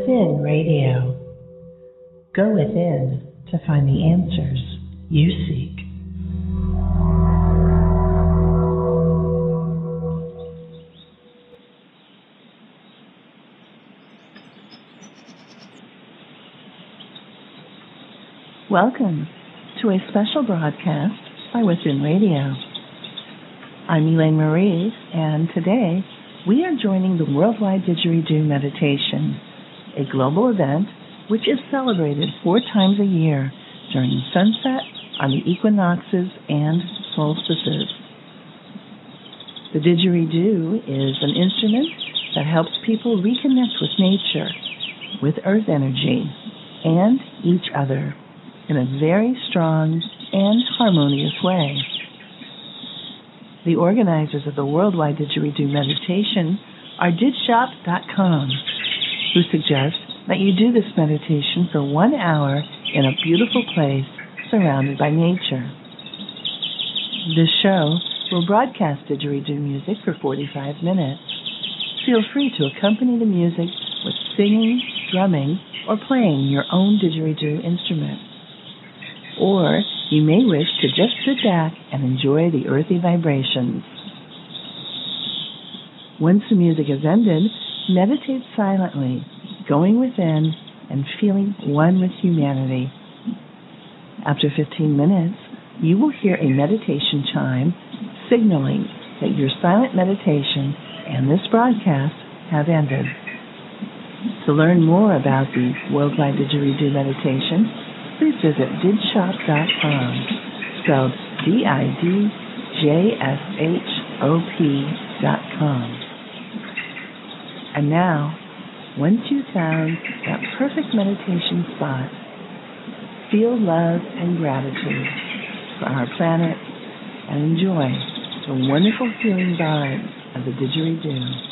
Within Radio. Go within to find the answers you seek. Welcome to a special broadcast by Within Radio. I'm Elaine Marie, and today we are joining the Worldwide Didgeridoo Meditation, a global event which is celebrated four times a year during sunset, on the equinoxes, and solstices. The didgeridoo is an instrument that helps people reconnect with nature, with earth energy, and each other in a very strong and harmonious way. The organizers of the Worldwide Didgeridoo Meditation are didjshop.com, who suggests that you do this meditation for one hour in a beautiful place surrounded by nature. This show will broadcast didgeridoo music for 45 minutes. Feel free to accompany the music with singing, drumming, or playing your own didgeridoo instrument. Or you may wish to just sit back and enjoy the earthy vibrations. Once the music has ended, meditate silently, going within and feeling one with humanity. After 15 minutes, you will hear a meditation chime signaling that your silent meditation and this broadcast have ended. To learn more about the Worldwide Didgeridoo Meditation, please visit didjshop.com, spelled D-I-D-J-S-H-O-P.com. And now, once you found that perfect meditation spot, feel love and gratitude for our planet and enjoy the wonderful healing vibes of the didgeridoo.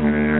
Amen.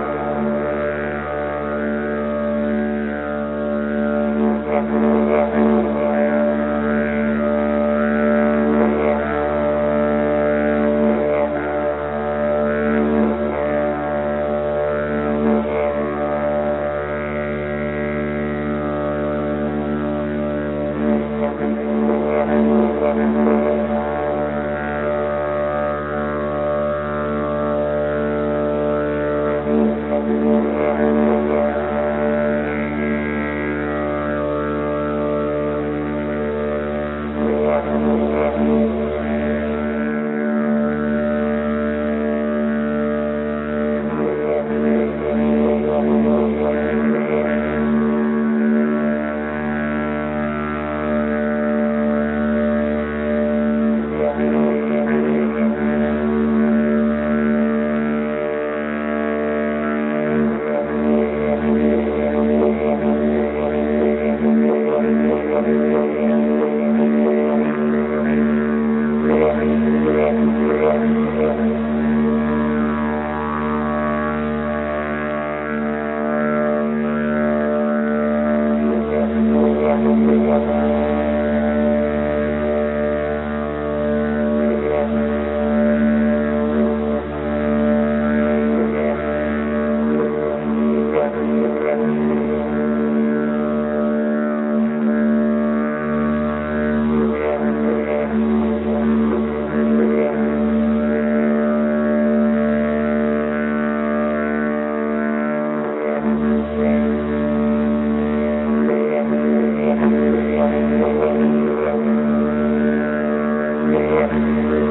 Thank you.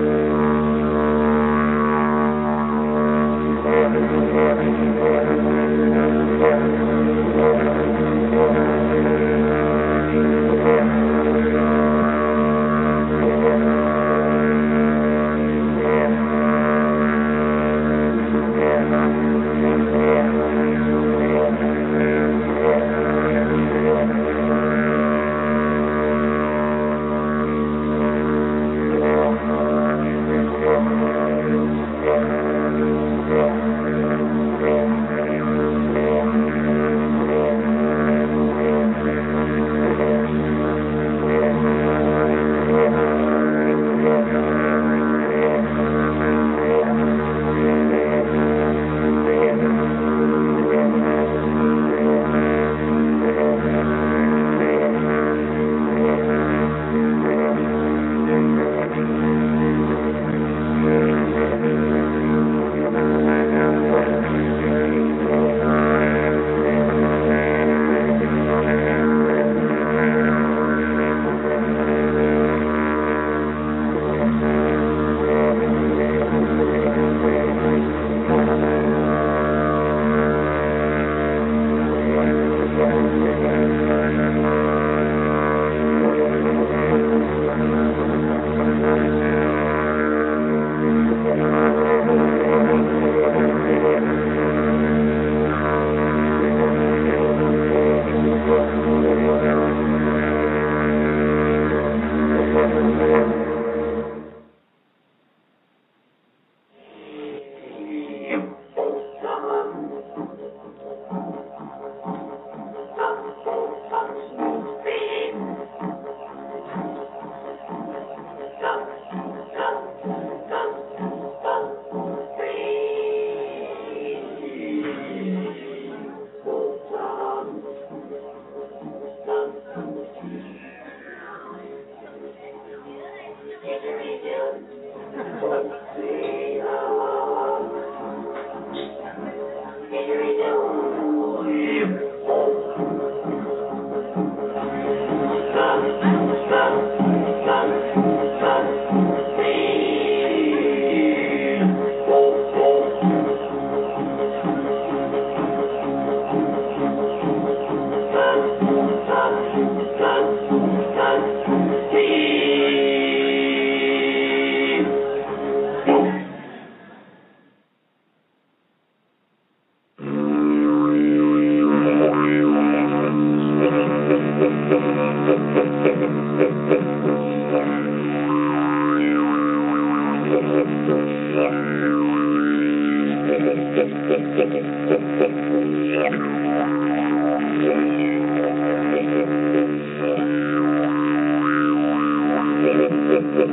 Thank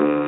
you.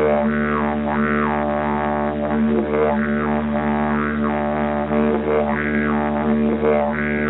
Thank you.